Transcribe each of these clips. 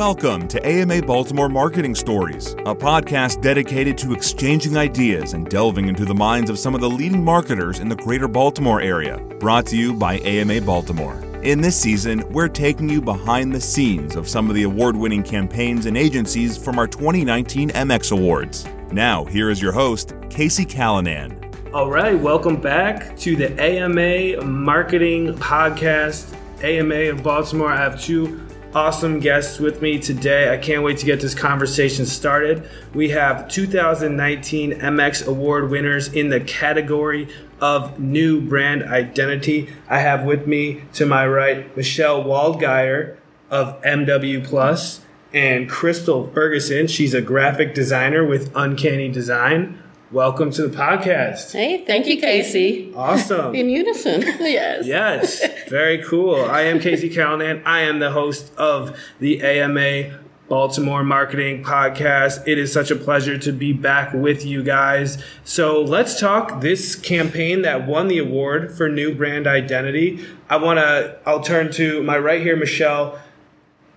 Welcome to AMA Baltimore Marketing Stories, a podcast dedicated to exchanging ideas and delving into the minds of some of the leading marketers in the greater Baltimore area. Brought to you by AMA Baltimore. In this season, we're taking you behind the scenes of some of the award winning campaigns and agencies from our 2019 MX Awards. Now, here is your host, Casey Callanan. All right, welcome back to the AMA Marketing Podcast. AMA of Baltimore. I have two awesome guests with me today. I can't wait to get this conversation started. We have 2019 MX Award winners in the category of new brand identity. I have with me to my right Michelle Waldgeier of MW Plus and Crystal Ferguson. She's a graphic designer with Uncanny Design. Welcome to the podcast. Hey, thank, thank you, Casey. Awesome. In unison. yes. Yes. Very cool. I am Casey Callanan. I am the host of the AMA Baltimore Marketing Podcast. It is such a pleasure to be back with you guys. So let's talk this campaign that won the award for new brand identity. I want to, I'll turn to my right here, Michelle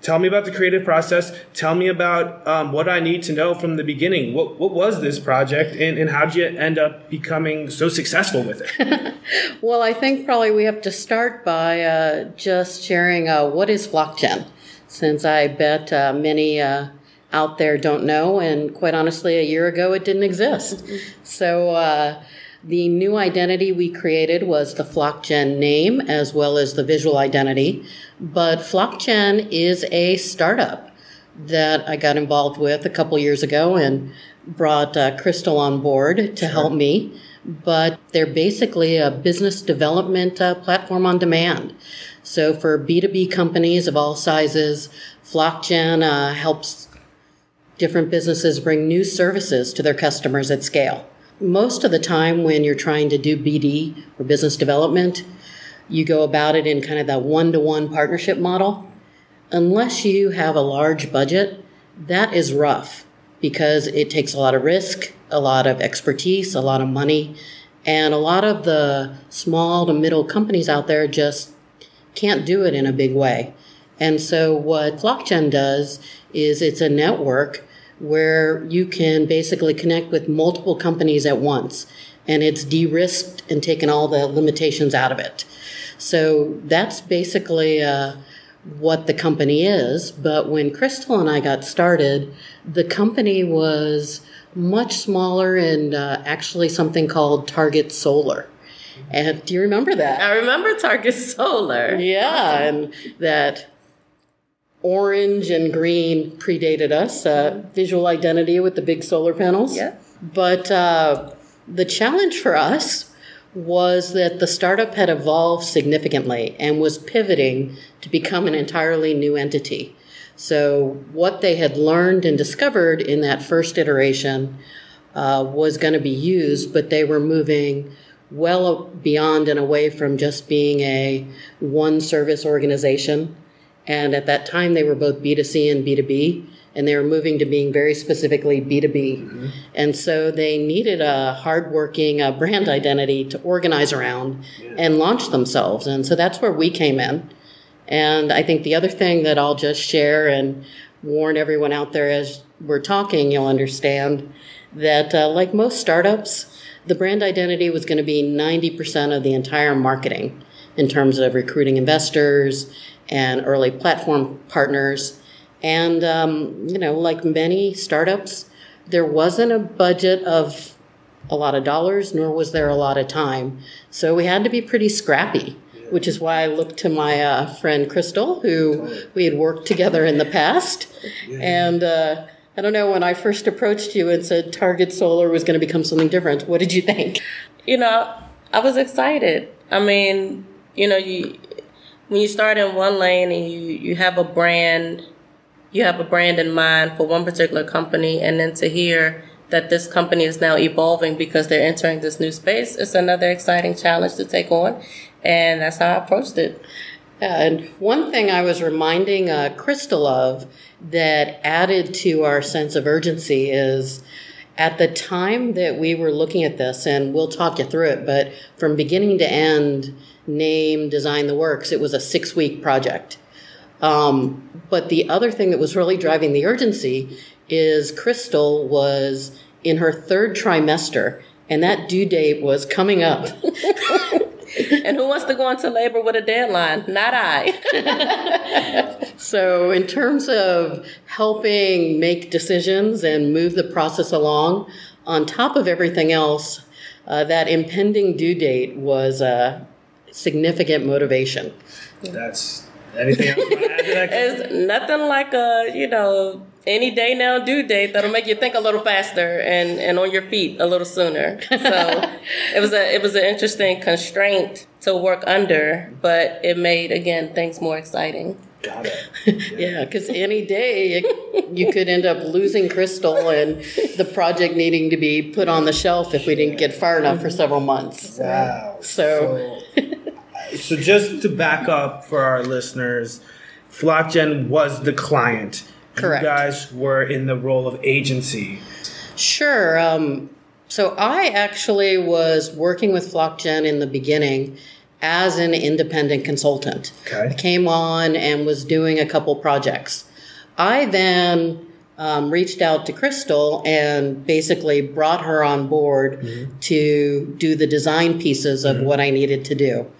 Tell me about the creative process. Tell me about um, what I need to know from the beginning. What, what was this project and, and how did you end up becoming so successful with it? well, I think probably we have to start by uh, just sharing uh, what is FlockGen, since I bet uh, many uh, out there don't know. And quite honestly, a year ago it didn't exist. So, uh, the new identity we created was the FlockGen name as well as the visual identity. But FlockGen is a startup that I got involved with a couple years ago and brought uh, Crystal on board to help me. But they're basically a business development uh, platform on demand. So for B2B companies of all sizes, FlockGen uh, helps different businesses bring new services to their customers at scale most of the time when you're trying to do BD or business development, you go about it in kind of that one to one partnership model. Unless you have a large budget, that is rough because it takes a lot of risk, a lot of expertise, a lot of money, and a lot of the small to middle companies out there just can't do it in a big way. And so what FlockGen does is it's a network where you can basically connect with multiple companies at once and it's de-risked and taken all the limitations out of it. So that's basically uh, what the company is but when crystal and i got started the company was much smaller and uh, actually something called target solar. And do you remember that? I remember target solar. Yeah awesome. and that orange and green predated us. Uh, visual identity with the big solar panels. Yeah. But uh, the challenge for us was that the startup had evolved significantly and was pivoting to become an entirely new entity. So, what they had learned and discovered in that first iteration uh, was going to be used, but they were moving well beyond and away from just being a one service organization and at that time, they were both B2C and B2B, and they were moving to being very specifically B2B. Mm-hmm. And so they needed a hardworking uh, brand identity to organize around yeah. and launch themselves. And so that's where we came in. And I think the other thing that I'll just share and warn everyone out there as we're talking, you'll understand that, uh, like most startups, the brand identity was going to be 90% of the entire marketing in terms of recruiting investors and early platform partners. And, um, you know, like many startups, there wasn't a budget of a lot of dollars, nor was there a lot of time. So we had to be pretty scrappy, which is why I looked to my uh, friend Crystal, who we had worked together in the past. And uh, I don't know, when I first approached you and said Target Solar was going to become something different, what did you think? You know, I was excited. I mean, you know, you when you start in one lane and you, you have a brand, you have a brand in mind for one particular company, and then to hear that this company is now evolving because they're entering this new space, it's another exciting challenge to take on. And that's how I approached it. And one thing I was reminding uh, Crystal of that added to our sense of urgency is at the time that we were looking at this, and we'll talk you through it, but from beginning to end, name, design the works, it was a six week project. Um, but the other thing that was really driving the urgency is Crystal was in her third trimester, and that due date was coming up. and who wants to go into labor with a deadline? Not I. so, in terms of helping make decisions and move the process along, on top of everything else, uh, that impending due date was a significant motivation. That's anything else you want to add to that? It's nothing like a, you know, any day now due date that'll make you think a little faster and, and on your feet a little sooner. So it was a it was an interesting constraint to work under, but it made again things more exciting. Got it. Yeah, because any day it, you could end up losing Crystal and the project needing to be put on the shelf if we didn't get far enough for several months. Wow. So- so, so just to back up for our listeners, FlockGen was the client. Correct. You guys were in the role of agency. Sure. Um, so I actually was working with FlockGen in the beginning as an independent consultant. Okay. I came on and was doing a couple projects. I then um, reached out to Crystal and basically brought her on board to do the design pieces of what I needed to do.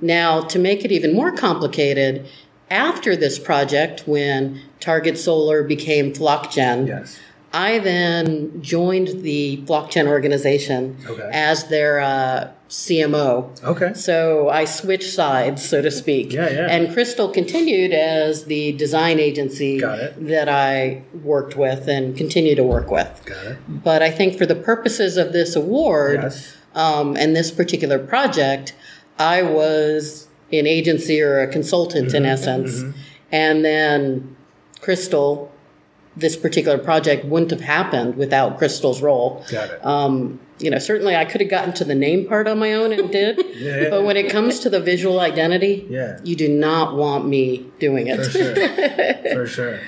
Now, to make it even more complicated, after this project, when Target Solar became FlockGen, Yes. I then joined the FlockGen organization Okay. as their uh, CMO. Okay. So I switched sides, so to speak. Yeah, yeah. And Crystal continued as the design agency that I worked with and continue to work with. Got it. But I think for the purposes of this award Yes. um, and this particular project, I was an agency or a consultant Mm-hmm. in essence. And then Crystal, this particular project wouldn't have happened without Crystal's role. Got it. Um, you know, certainly I could have gotten to the name part on my own and did. Yeah, yeah. But when it comes to the visual identity, Yeah. you do not want me doing it. For sure. For sure.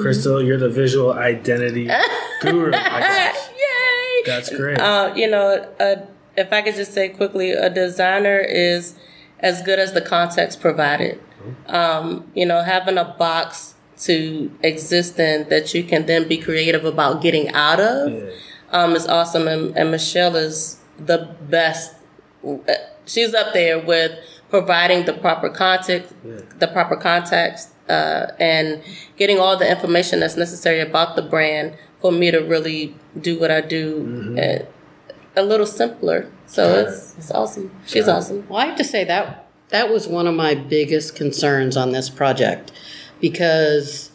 Crystal, you're the visual identity guru, I guess. Yay! That's great. Uh, you know, uh, if I could just say quickly, a designer is as good as the context provided. Um, you know, having a box to exist in that you can then be creative about getting out of Yeah. um, is awesome. And, and Michelle is the best. She's up there with providing the proper context, the proper context, uh, and getting all the information that's necessary about the brand for me to really do what I do uh, a little simpler. So Got it's, it's awesome. She's awesome. Well, I have to say that that was one of my biggest concerns on this project because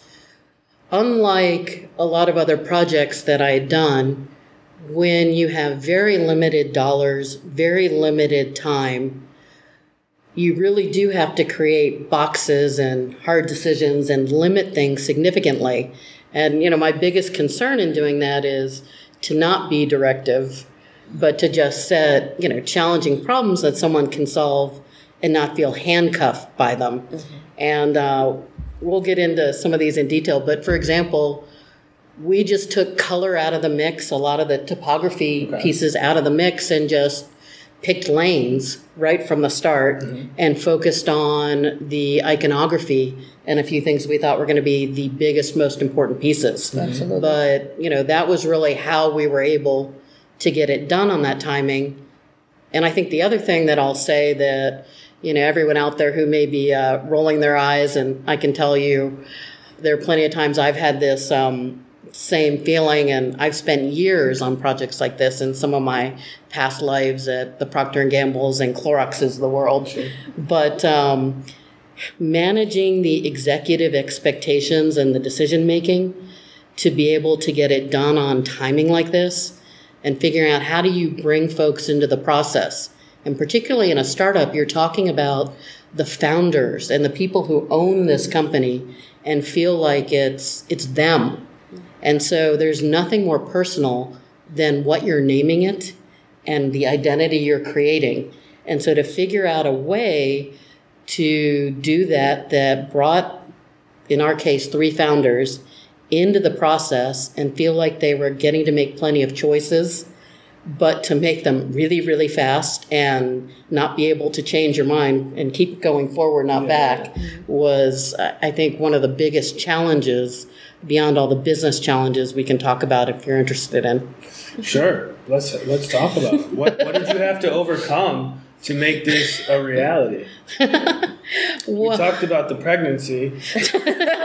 unlike a lot of other projects that I had done, when you have very limited dollars, very limited time, you really do have to create boxes and hard decisions and limit things significantly. And you know, my biggest concern in doing that is to not be directive, but to just set, you know, challenging problems that someone can solve and not feel handcuffed by them. And uh, we'll get into some of these in detail. But for example, we just took color out of the mix, a lot of the typography pieces out of the mix, and just picked lanes right from the start and focused on the iconography and a few things we thought were going to be the biggest, most important pieces. Absolutely. But, you know, that was really how we were able to get it done on that timing. And I think the other thing that I'll say that, you know, everyone out there who may be uh, rolling their eyes, and I can tell you, there are plenty of times I've had this um, same feeling, and I've spent years on projects like this in some of my past lives at the Procter and Gamble's and Clorox's of the world. But um, managing the executive expectations and the decision making to be able to get it done on timing like this and figuring out how do you bring folks into the process. And particularly in a startup you're talking about the founders and the people who own this company and feel like it's it's them. And so there's nothing more personal than what you're naming it and the identity you're creating. And so to figure out a way to do that that brought in our case three founders into the process and feel like they were getting to make plenty of choices but to make them really, really fast and not be able to change your mind and keep going forward, not back, was, I think, one of the biggest challenges beyond all the business challenges we can talk about if you're interested in. Sure. Let's let's talk about it. what what did you have to overcome to make this a reality? we talked about the pregnancy.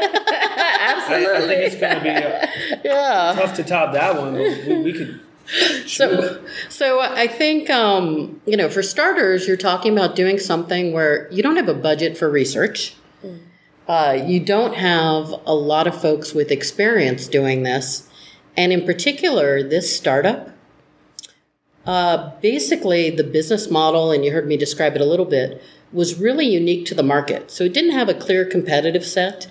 Absolutely. I, I think it's going to be uh, Yeah. tough to top that one, but we, we could. So, so I think um, you know, for starters, you're talking about doing something where you don't have a budget for research. Uh, you don't have a lot of folks with experience doing this, and in particular, this startup. Uh, basically, the business model, and you heard me describe it a little bit, was really unique to the market. So it didn't have a clear competitive set,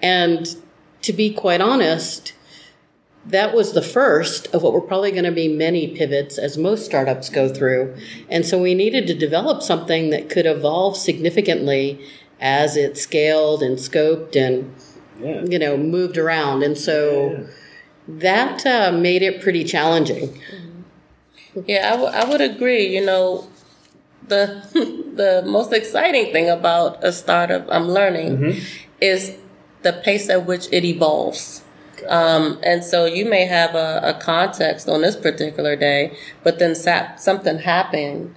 and to be quite honest, that was the first of what were probably going to be many pivots as most startups go through. And so we needed to develop something that could evolve significantly as it scaled and scoped and Yeah. you know moved around. And so that uh, made it pretty challenging. Yeah, I, w- I would agree. You know, the the most exciting thing about a startup I'm learning is the pace at which it evolves. Um, and so you may have a, a context on this particular day, but then something happened,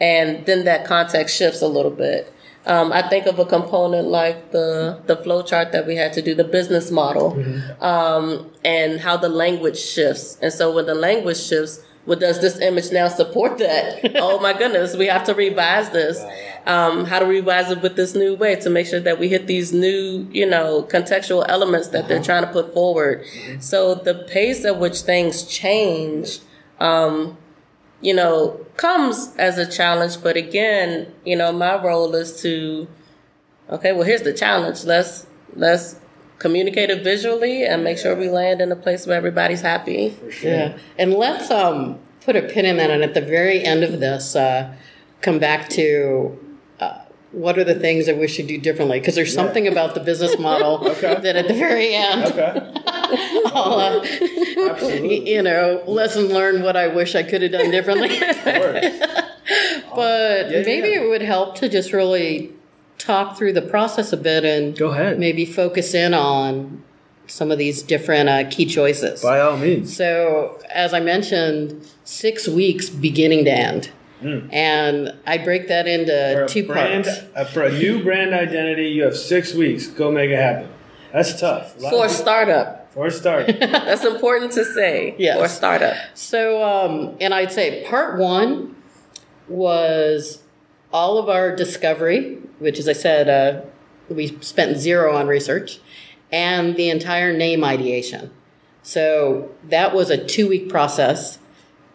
and then that context shifts a little bit. Um, I think of a component like the the flow chart that we had to do, the business model, um, and how the language shifts. And so when the language shifts, well, does this image now support that? oh my goodness, we have to revise this. Um, how to revise it with this new way to make sure that we hit these new, you know, contextual elements that they're trying to put forward. So the pace at which things change, um, you know, comes as a challenge. But again, you know, my role is to, okay, well, here's the challenge. Let's let's communicate it visually and make sure we land in a place where everybody's happy. Yeah. And let's um, put a pin in that. And at the very end of this, uh, come back to uh, what are the things that we you'd do differently? Because there's something about the business model that at the very end, Okay. I'll, uh, you know, lesson learned what I wish I could have done differently. but Yeah, maybe yeah. it would help to just really talk through the process a bit and Go ahead. maybe focus in on some of these different uh, key choices. By all means. So, as I mentioned, six weeks beginning to end. And I break that into. For two brand, parts. uh, for a new brand identity, you have six weeks. Go make it happen. That's tough. A For a startup. for a start. That's important to say. Yes. For a startup. So, um, and I'd say part one was all of our discovery, which, as I said, uh, we spent zero on research, and the entire name ideation. So that was a two week process.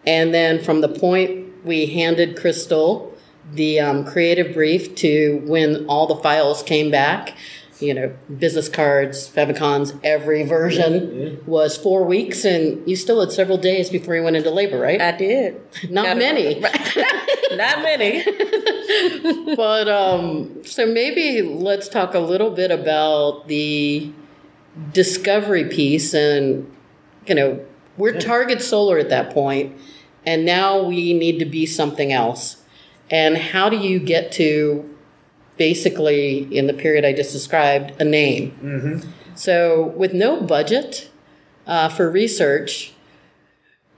And then from the point we handed Crystal the um, creative brief to when all the files came back, you know, business cards, favicons, every version was four weeks, and you still had several days before you went into labor, right? I did. Not Got it. many. Not many. but um, so maybe let's talk a little bit about the discovery piece and you know we're target solar at that point and now we need to be something else. And how do you get to basically in the period i just described a name? So with no budget uh, for research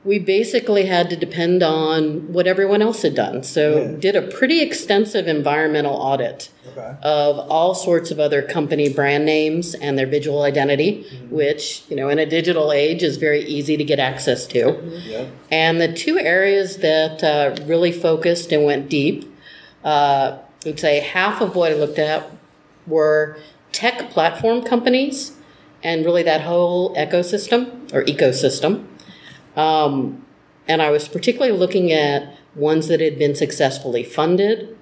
we basically had to depend on what everyone else had done. So did a pretty extensive environmental audit Okay. of all sorts of other company brand names and their visual identity, which, you know, in a digital age is very easy to get access to. Yeah. And the two areas that uh, really focused and went deep, uh, I would say half of what I looked at were tech platform companies and really that whole ecosystem or ecosystem. Um, and I was particularly looking at ones that had been successfully funded,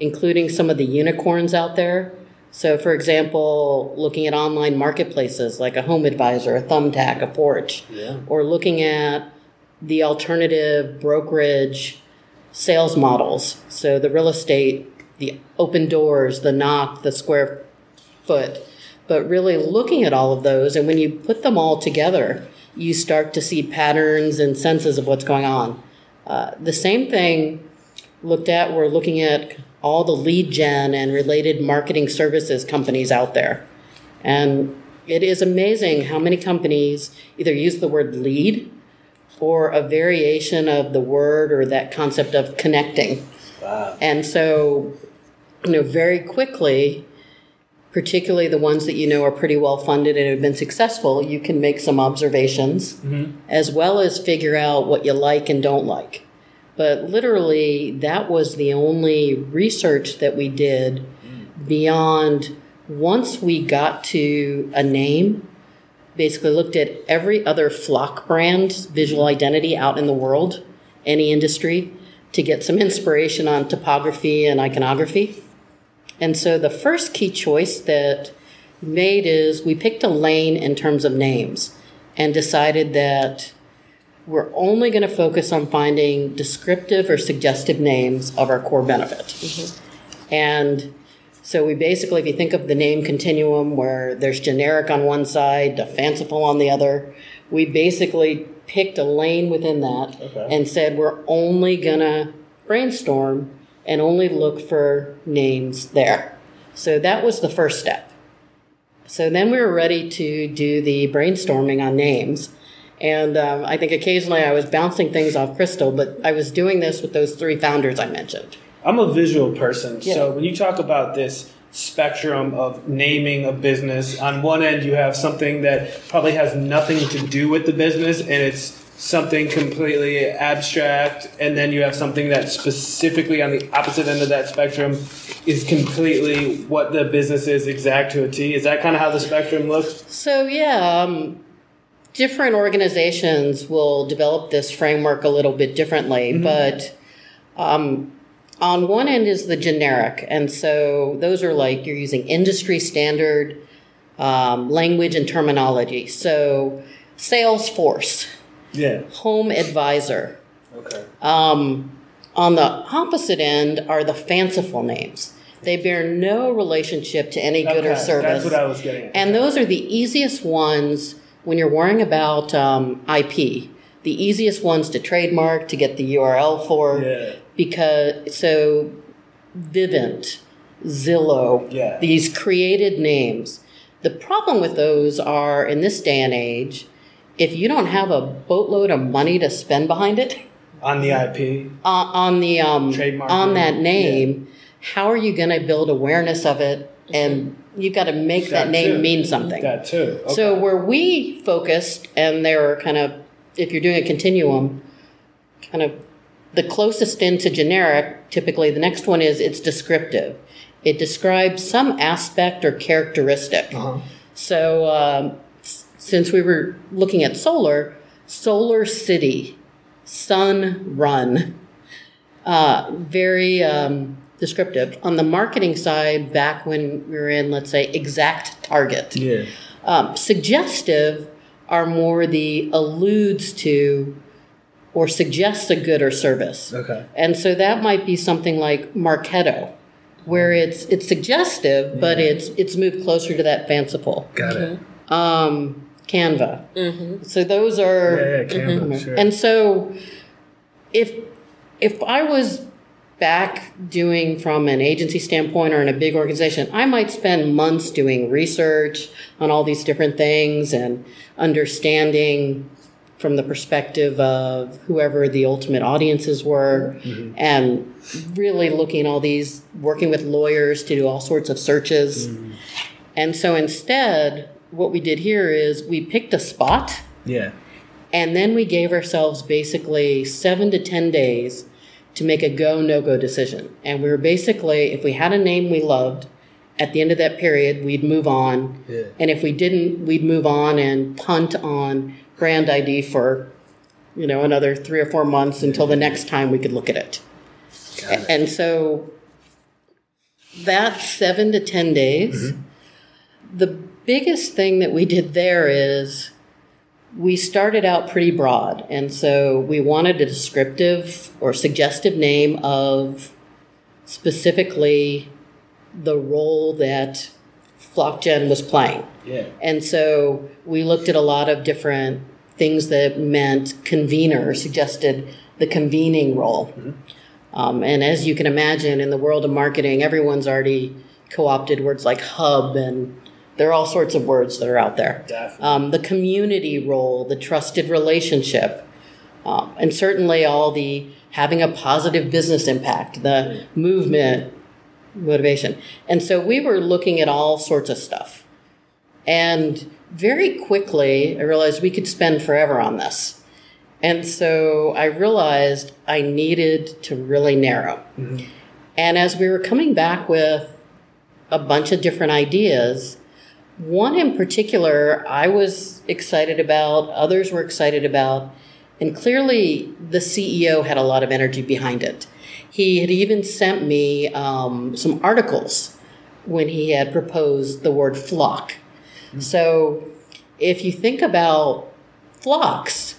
including some of the unicorns out there. So, for example, looking at online marketplaces like a Home Advisor, a Thumbtack, a Porch, Yeah. or looking at the alternative brokerage sales models. So, the real estate, the open doors, the knock, the square foot, but really looking at all of those. And when you put them all together, you start to see patterns and senses of what's going on. Uh, the same thing looked at, we're looking at all the lead gen and related marketing services companies out there. And it is amazing how many companies either use the word lead or a variation of the word or that concept of connecting. Wow. And so, you know, very quickly, particularly the ones that you know are pretty well funded and have been successful, you can make some observations mm-hmm. as well as figure out what you like and don't like. But literally, that was the only research that we did beyond once we got to a name, basically looked at every other flock brand visual identity out in the world, any industry, to get some inspiration on typography and iconography. And so the first key choice that made is we picked a lane in terms of names and decided that we're only going to focus on finding descriptive or suggestive names of our core benefit. Mm-hmm. And so we basically, if you think of the name continuum where there's generic on one side, the fanciful on the other, we basically picked a lane within that Okay. and said we're only going to brainstorm and only look for names there. So that was the first step. So then we were ready to do the brainstorming on names. And um, I think occasionally I was bouncing things off Crystal, but I was doing this with those three founders I mentioned. I'm a visual person, Yeah. so when you talk about this spectrum of naming a business, on one end you have something that probably has nothing to do with the business and it's something completely abstract, and then you have something that specifically on the opposite end of that spectrum is completely what the business is exact to a T. Is that kind of how the spectrum looks? So, yeah, um, different organizations will develop this framework a little bit differently, but um, on one end is the generic. And so those are like you're using industry standard um, language and terminology. So, Salesforce, Yeah. Home Advisor. Okay. Um, on the opposite end are the fanciful names. They bear no relationship to any good or service. That's what I was getting at. And those are the easiest ones when you're worrying about um, IP. The easiest ones to trademark, to get the URL for. Yeah. Because, so Vivint, Zillow, Yeah. these created names. The problem with those are in this day and age, if you don't have a boatload of money to spend behind it, on the IP. on, on the um, Trademark on that name, name, how are you going to build awareness of it? And you've got to make that, name too. mean something. That too. Okay. So where we focused, and they were kind of, if you're doing a continuum, kind of the closest into generic. Typically, the next one is it's descriptive. It describes some aspect or characteristic. Uh-huh. So um, since we were looking at solar, SolarCity, sun run, uh, very um, descriptive. On the marketing side, back when we were in, let's say, ExactTarget. Yeah. Um, suggestive are more the alludes to or suggests a good or service. Okay. And so that might be something like Marketo, where it's it's suggestive, but it's it's moved closer to that fanciful. Got it. Um, Canva. Mm-hmm. So those are Yeah, yeah, Canva, mm-hmm. sure. and so if if I was back doing from an agency standpoint or in a big organization, I might spend months doing research on all these different things and understanding from the perspective of whoever the ultimate audiences were mm-hmm. and really looking all these working with lawyers to do all sorts of searches. And so instead, what we did here is we picked a spot Yeah. and then we gave ourselves basically seven to 10 days to make a go, no go decision. And we were basically, if we had a name we loved, at the end of that period, we'd move on. Yeah. And if we didn't, we'd move on and punt on brand ID for, you know, another three or four months until the next time we could look at it. And so that seven to 10 days, mm-hmm. the biggest thing that we did there is we started out pretty broad. And so we wanted a descriptive or suggestive name of specifically the role that FlockGen was playing. Yeah. And so we looked at a lot of different things that meant convener, suggested the convening role. Um, and as you can imagine, in the world of marketing, everyone's already co-opted words like hub and there are all sorts of words that are out there. Um, the community role, the trusted relationship, um, and certainly all the having a positive business impact, the movement, motivation. And so we were looking at all sorts of stuff. And very quickly, I realized we could spend forever on this. And so I realized I needed to really narrow. And as we were coming back with a bunch of different ideas, one in particular I was excited about, others were excited about, and clearly the CEO had a lot of energy behind it. He had even sent me um, some articles when he had proposed the word flock. So if you think about flocks,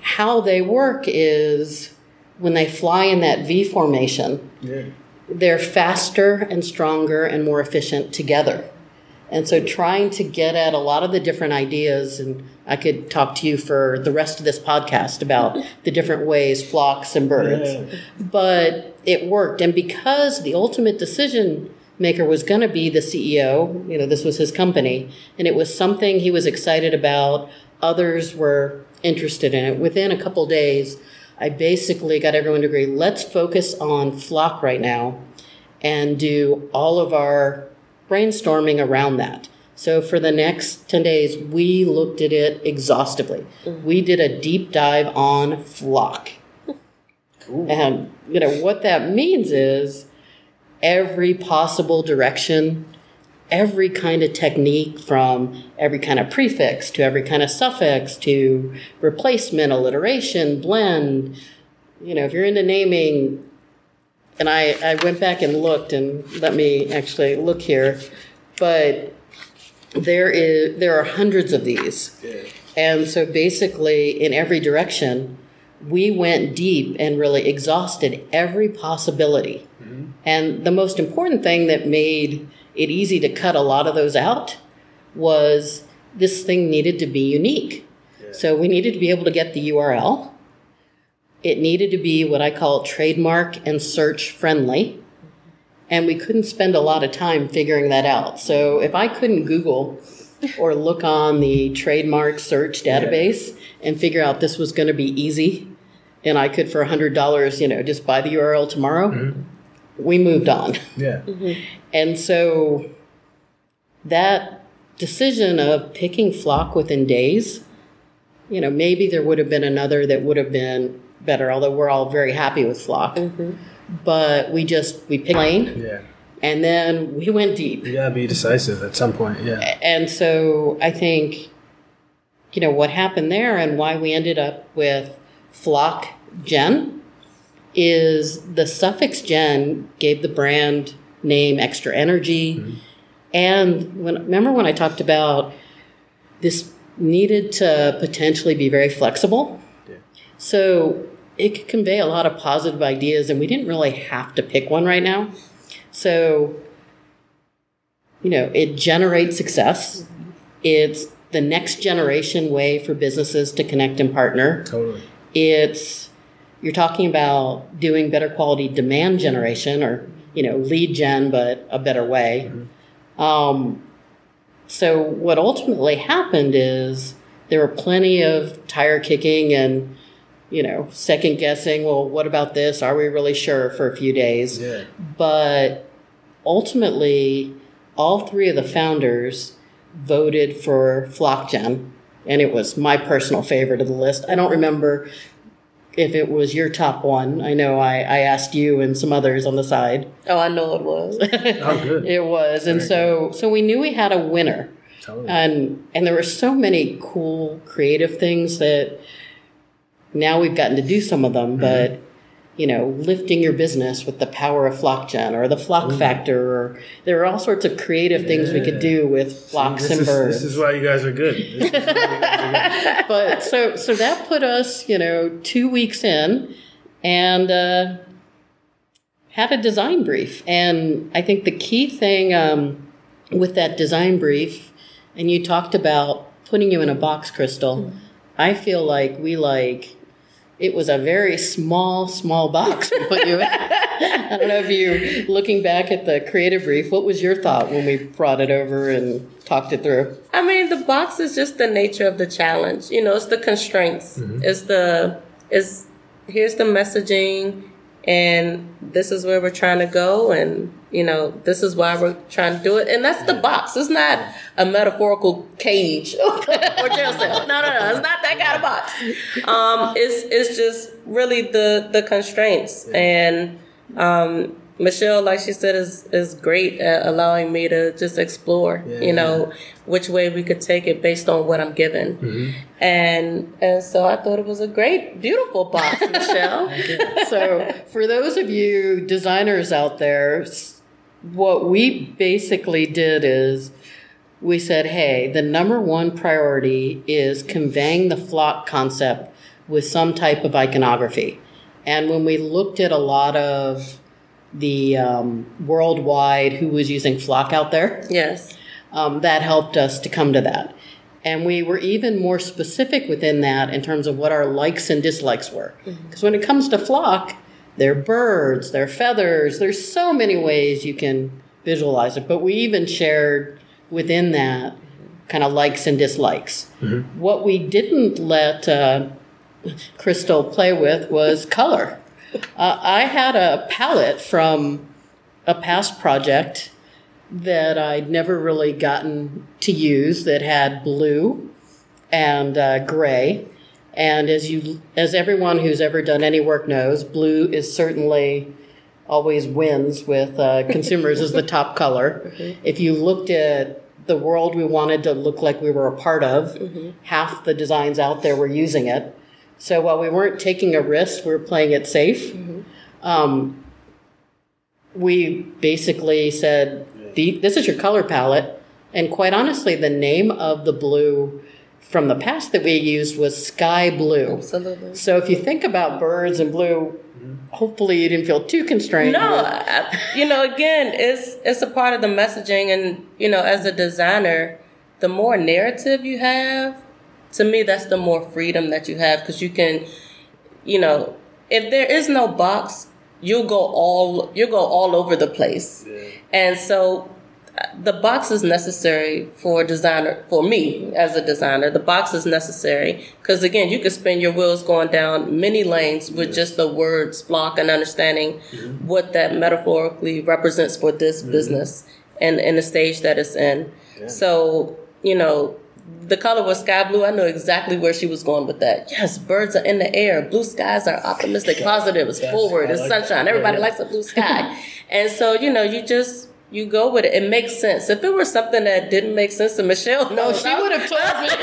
how they work is when they fly in that V formation, Yeah. they're faster and stronger and more efficient together. And so trying to get at a lot of the different ideas, and I could talk to you for the rest of this podcast about the different ways flocks and birds. Yeah. But it worked. And because the ultimate decision maker was going to be the CEO, you know, this was his company, and it was something he was excited about, others were interested in it. Within a couple days, I basically got everyone to agree let's focus on flock right now and do all of our brainstorming around that. So for the next 10 days, we looked at it exhaustively. Mm-hmm. We did a deep dive on flock. And you know what that means is every possible direction, every kind of technique from every kind of prefix to every kind of suffix to replacement, alliteration, blend. You know, if you're into naming, and I, I went back and looked and let me actually look here, but there is there are hundreds of these. And so basically in every direction, we went deep and really exhausted every possibility. Mm-hmm. And the most important thing that made it easy to cut a lot of those out was this thing needed to be unique. So we needed to be able to get the URL. It needed to be what I call trademark and search friendly. And we couldn't spend a lot of time figuring that out. So if I couldn't Google or look on the trademark search database and figure out this was going to be easy and I could for $100, you know, just buy the URL tomorrow, mm-hmm. we moved on. Yeah. Mm-hmm. And so that decision of picking flock within days, you know, maybe there would have been another that would have been better, although we're all very happy with flock. Mm-hmm. But we just, we picked lane Yeah. and then we went deep. Yeah, be decisive at some point. Yeah. And so I think, you know, what happened there and why we ended up with flock gen is the suffix gen gave the brand name extra energy. Mm-hmm. And when remember when I talked about this needed to potentially be very flexible. Yeah. So it could convey a lot of positive ideas and we didn't really have to pick one right now. So you know, it generates success. It's the next generation way for businesses to connect and partner. Totally. It's you're talking about doing better quality demand generation or you know lead gen, but a better way. Um, so what ultimately happened is there were plenty of tire kicking and you know second guessing. Well, what about this? Are we really sure for a few days? Yeah. but ultimately all three of the founders voted for flockgen and it was my personal favorite of the list i don't remember if it was your top one i know i, I asked you and some others on the side Oh, I know it was. Oh, good. it was and so so we knew we had a winner Totally. and and there were so many cool creative things that now we've gotten to do some of them but you know lifting your business with the power of flockgen or the flock factor or there are all sorts of creative things we could do with flocks this and is, birds. This is why you guys are good. This is why you guys are good. but so so that put us you know two weeks in and uh, had a design brief. And i think the key thing um, with that design brief and you talked about putting you in a box crystal i feel like we like it was a very small, small box we put you in. I don't know if you, looking back at the creative brief, what was your thought when we brought it over and talked it through? I mean, the box is just the nature of the challenge. You know, it's the constraints. Mm-hmm. It's the is here's the messaging, and this is where we're trying to go, and you know, this is why we're trying to do it, and that's the box. It's not a metaphorical cage or jail cell. No, no, no. It's not that kind of box. Um, it's it's just really the the constraints and. Um, Michelle, like she said, is is great at allowing me to just explore, you know, which way we could take it based on what I'm given. Mm-hmm. And and so I thought it was a great, beautiful box, Michelle. so for those of you designers out there what we basically did is we said hey the number one priority is conveying the flock concept with some type of iconography and when we looked at a lot of the um, worldwide who was using flock out there yes. um, that helped us to come to that. And we were even more specific within that in terms of what our likes and dislikes were. Because when it comes to flock, they're birds, they're feathers, there's so many ways you can visualize it. But we even shared within that kind of likes and dislikes. What we didn't let uh, Crystal play with was color. Uh, I had a palette from a past project that I'd never really gotten to use that had blue and uh, gray. And as you, as everyone who's ever done any work knows, blue is certainly always wins with uh, consumers as the top color. If you looked at the world we wanted to look like we were a part of, half the designs out there were using it. So while we weren't taking a risk, we were playing it safe. Um, we basically said, "The- "This is your color palette," and quite honestly, the name of the blue from the past that we used was sky blue. Absolutely. So if you think about birds and blue, hopefully you didn't feel too constrained. No, I, you know, again, it's it's a part of the messaging, and you know, as a designer, the more narrative you have, to me, that's the more freedom that you have because you can, you know, if there is no box, you'll go all you'll go all over the place, and so the box is necessary for designer for me as a designer. The box is necessary because again you could spin your wheels going down many lanes with just the words flock and understanding mm-hmm. what that metaphorically represents for this mm-hmm. business and in the stage that it's in. So you know the color was sky blue. I know exactly where she was going with that. Yes, birds are in the air. Blue skies are optimistic, positive, it's forward, it's like sunshine. that. Everybody Yeah. likes a blue sky. and so, you know, you just you go with it. It makes sense. If it were something that didn't make sense to Michelle, no, she would have told me.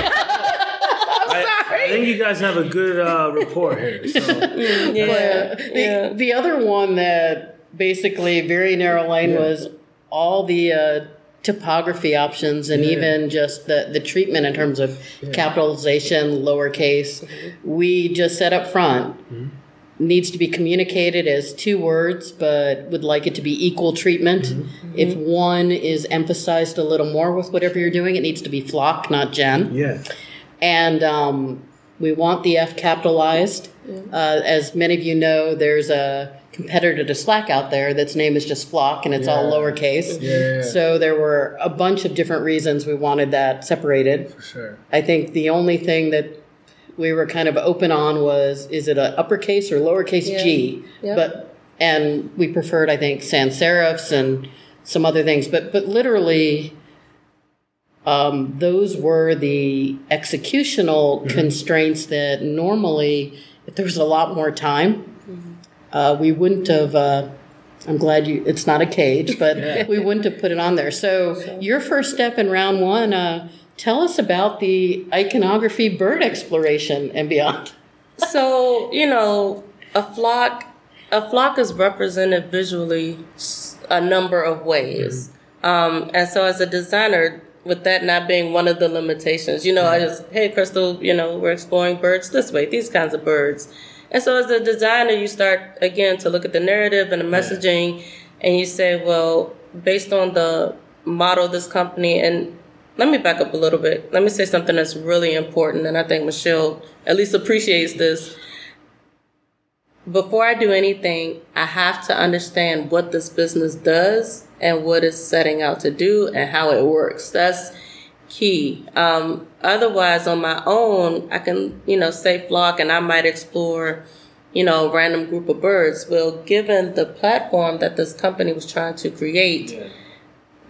I, I think you guys have a good uh, rapport here. So. Yeah, the, yeah. the other one that basically very narrow lane Yeah. was all the uh, typography options and Yeah. even just the, the treatment in terms of capitalization, lowercase. We just said up front needs to be communicated as two words, but would like it to be equal treatment. If one is emphasized a little more with whatever you're doing, it needs to be flock, not gen Yeah. and um, we want the F capitalized. Uh, as many of you know, there's a competitor to Slack out there that's name is just Flock, and it's all Yeah. lowercase. Yeah. So there were a bunch of different reasons we wanted that separated. For sure. I think the only thing that we were kind of open on was is it a uppercase or lowercase Yeah. g? Yeah. But and we preferred I think sans serifs and some other things, but but literally. Um, those were the executional constraints that normally, if there was a lot more time, uh, we wouldn't have. Uh, I'm glad you. It's not a cage, but we wouldn't have put it on there. So your first step in round one. Uh, tell us about the iconography, bird exploration, and beyond. so you know a flock a flock is represented visually a number of ways um, and so as a designer with that not being one of the limitations you know i just hey crystal you know we're exploring birds this way these kinds of birds and so as a designer you start again to look at the narrative and the messaging and you say well based on the model of this company and let me back up a little bit. Let me say something that's really important and i think michelle at least appreciates this. Before I do anything, I have to understand what this business does and what it's setting out to do and how it works. That's key. Um, otherwise, on my own, I can, you know, say flock and I might explore, you know, a random group of birds. Well, given the platform that this company was trying to create, yeah.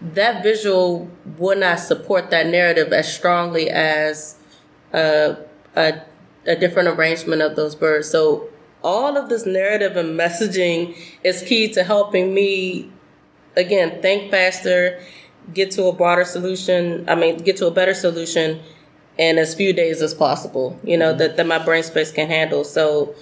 that visual would not support that narrative as strongly as a, a, a different arrangement of those birds. So all of this narrative and messaging is key to helping me again think faster get to a broader solution i mean get to a better solution in as few days as possible you know that, that my brain space can handle. So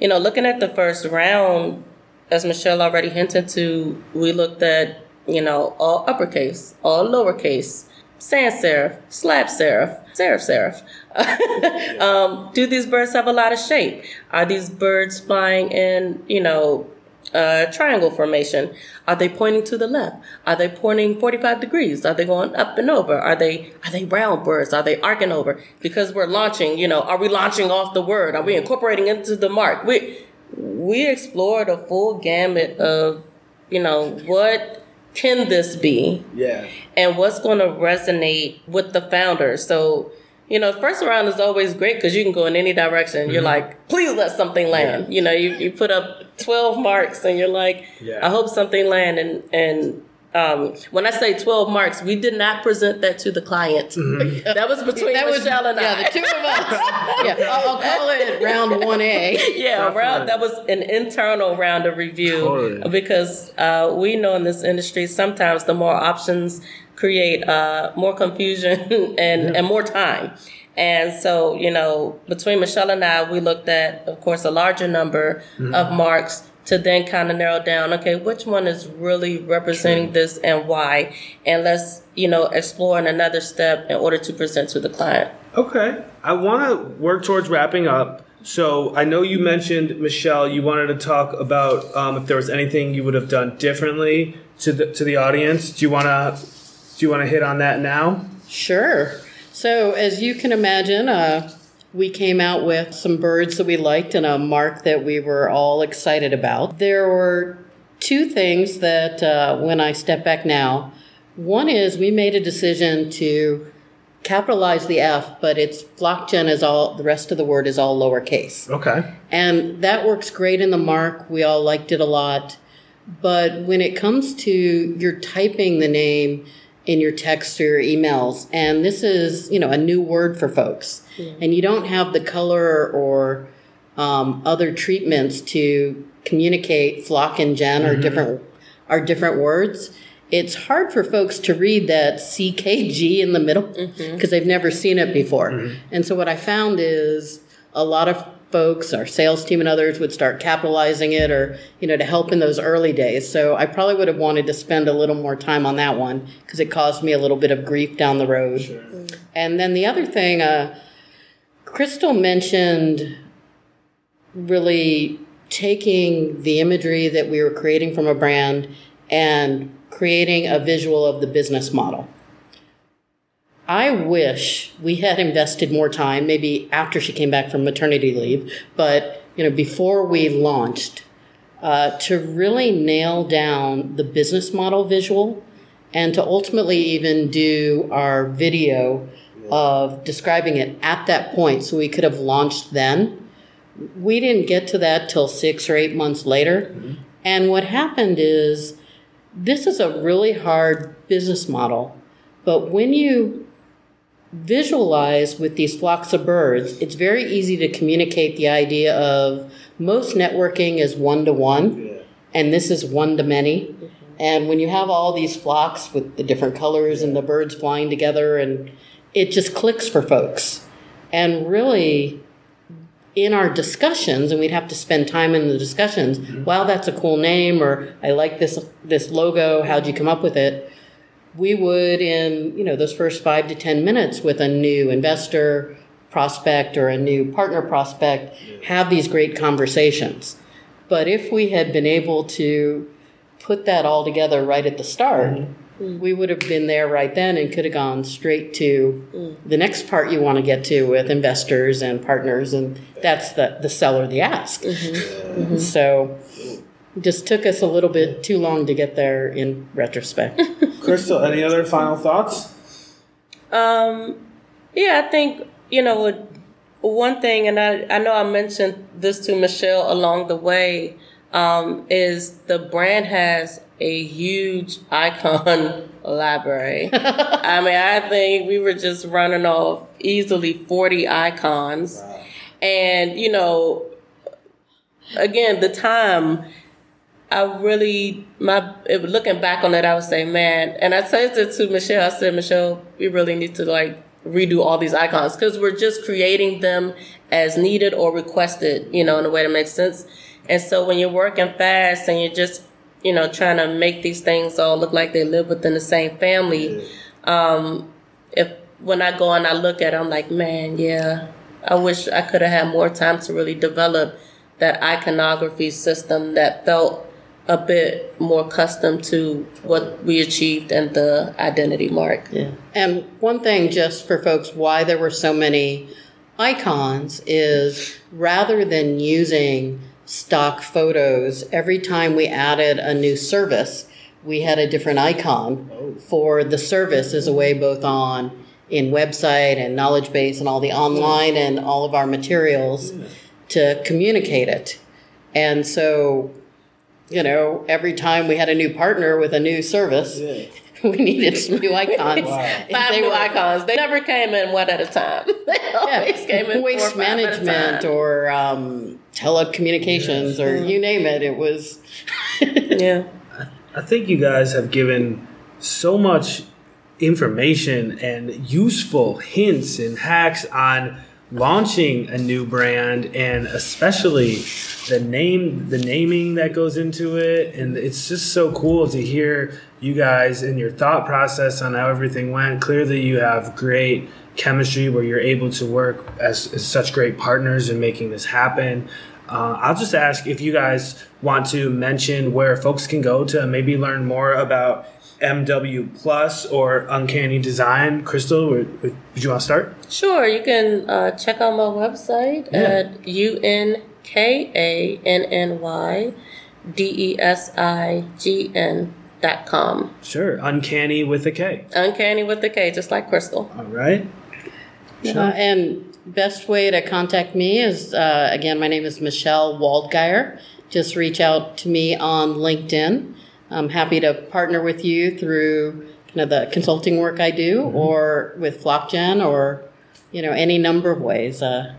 you know looking at the first round as michelle already hinted to we looked at you know all uppercase all lowercase sans serif slab serif serif serif. Um, do these birds have a lot of shape? Are these birds flying in you know uh, triangle formation? Are they pointing to the left? Are they pointing 45 degrees? Are they going up and over? Are they, are they round birds? Are they arcing over? Because we're launching, you know, are we launching off the word? Are we incorporating into the mark? We, we explored a full gamut of, you know, what can this be? Yeah. And what's going to resonate with the founders. So, you know, first round is always great because you can go in any direction. Mm-hmm. You're like, please let something land. Yeah. You know, you, you put up 12 marks and you're like, yeah. I hope something land. And, and um, when I say 12 marks, we did not present that to the client. Mm-hmm. That was between that Michelle was, and yeah, I. Yeah, the two of us. yeah, I'll, I'll, call it round 1A. Yeah, round, that was an internal round of review totally. because uh, we know in this industry sometimes the more options create uh, more confusion and, yeah. and more time. And so, you know, between Michelle and I, we looked at, of course, a larger number mm-hmm. of marks to then kind of narrow down, okay, which one is really representing True. this and why? And let's, you know, explore in another step in order to present to the client. Okay. I want to work towards wrapping up. So I know you mentioned, Michelle, you wanted to talk about um, if there was anything you would have done differently to the, to the audience. Do you want to do you want to hit on that now? Sure. So, as you can imagine, uh, we came out with some birds that we liked and a mark that we were all excited about. There were two things that, uh, when I step back now, one is we made a decision to capitalize the F, but it's FlockGen is all the rest of the word is all lowercase. Okay. And that works great in the mark. We all liked it a lot. But when it comes to you're typing the name, in your text or your emails. And this is, you know, a new word for folks. Mm-hmm. And you don't have the color or um, other treatments to communicate flock and gen mm-hmm. or different are different words. It's hard for folks to read that CKG in the middle because mm-hmm. they've never seen it before. Mm-hmm. And so what I found is a lot of folks, our sales team and others would start capitalizing it or, you know, to help in those early days. So I probably would have wanted to spend a little more time on that one because it caused me a little bit of grief down the road. Sure. And then the other thing, uh, Crystal mentioned really taking the imagery that we were creating from a brand and creating a visual of the business model. I wish we had invested more time, maybe after she came back from maternity leave, but you know, before we launched, uh, to really nail down the business model visual and to ultimately even do our video of describing it at that point so we could have launched then. We didn't get to that till six or eight months later. Mm-hmm. And what happened is this is a really hard business model. But when you visualize with these flocks of birds, it's very easy to communicate the idea of most networking is one to one, and this is one to many. And when you have all these flocks with the different colors and the birds flying together, and it just clicks for folks. And really, in our discussions, and we'd have to spend time in the discussions. Mm-hmm. Wow, that's a cool name, or I like this this logo. How'd you come up with it? We would in you know those first five to ten minutes with a new investor prospect or a new partner prospect have these great conversations but if we had been able to put that all together right at the start mm-hmm. we would have been there right then and could have gone straight to mm. the next part you want to get to with investors and partners, and that's the the seller the ask. Mm-hmm. Mm-hmm. So. It just took us a little bit too long to get there in retrospect. Crystal, any other final thoughts? Um, yeah, I think you know one thing, and I I know I mentioned this to Michelle along the way, um, is the brand has a huge icon library. I mean, I think we were just running off easily forty icons, and you know, again, the time. I really my looking back on it, I would say, man, and I said it to Michelle. I said, Michelle, we really need to like redo all these icons because we're just creating them as needed or requested, you know, in a way that makes sense. And so when you're working fast and you're just, you know, trying to make these things all look like they live within the same family, um, if when I go and I look at it, I'm like, man, yeah, I wish I could have had more time to really develop that iconography system that felt a bit more accustomed to what we achieved and the identity mark. Yeah. And one thing, just for folks, why there were so many icons is rather than using stock photos, every time we added a new service, we had a different icon oh. for the service as a way both on in website and knowledge base and all the online and all of our materials to communicate it. And so, you know, every time we had a new partner with a new service, we needed some new icons. And Five they new were- icons. They never came in one at a time. They always came in four or waste five at a management time. or um, telecommunications or you name it. It was yeah. I think you guys have given so much information and useful hints and hacks on launching a new brand and especially the name the naming that goes into it. And it's just so cool to hear you guys and your thought process on how everything went. Clearly you have great chemistry where you're able to work as, as such great partners in making this happen. Uh, I'll just ask if you guys want to mention where folks can go to maybe learn more about MW Plus or Unkanny Design. Crystal, would, would you want to start? Sure, you can uh, check out my website Yeah. at u n k a n n y d e s i g n dot com. Sure, Uncanny with a K. Uncanny with the K, just like Crystal. All right. Uh, and best way to contact me is uh, again, my name is Michelle Waldgeier. Just reach out to me on LinkedIn. I'm happy to partner with you through kind of the consulting work I do, or with FlockGen, or you know any number of ways. Uh,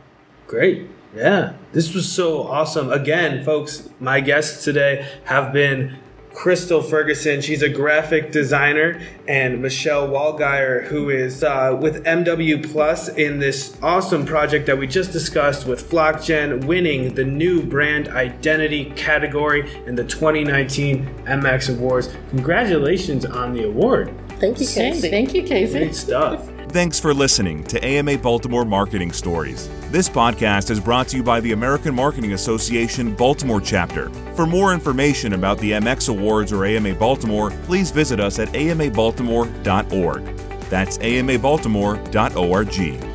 Great. Yeah. This was so awesome. Again, folks, my guests today have been Crystal Ferguson. She's a graphic designer, and Michelle Walgeier, who is uh, with MW Plus in this awesome project that we just discussed with FlockGen, winning the new brand identity category in the 2019 MX Awards. Congratulations on the award. Thank you, Casey. thank you, Casey. Great stuff. Thanks for listening to AMA Baltimore Marketing Stories. This podcast is brought to you by the American Marketing Association Baltimore chapter. For more information about the MX Awards or AMA Baltimore, please visit us at amabaltimore.org. That's amabaltimore.org.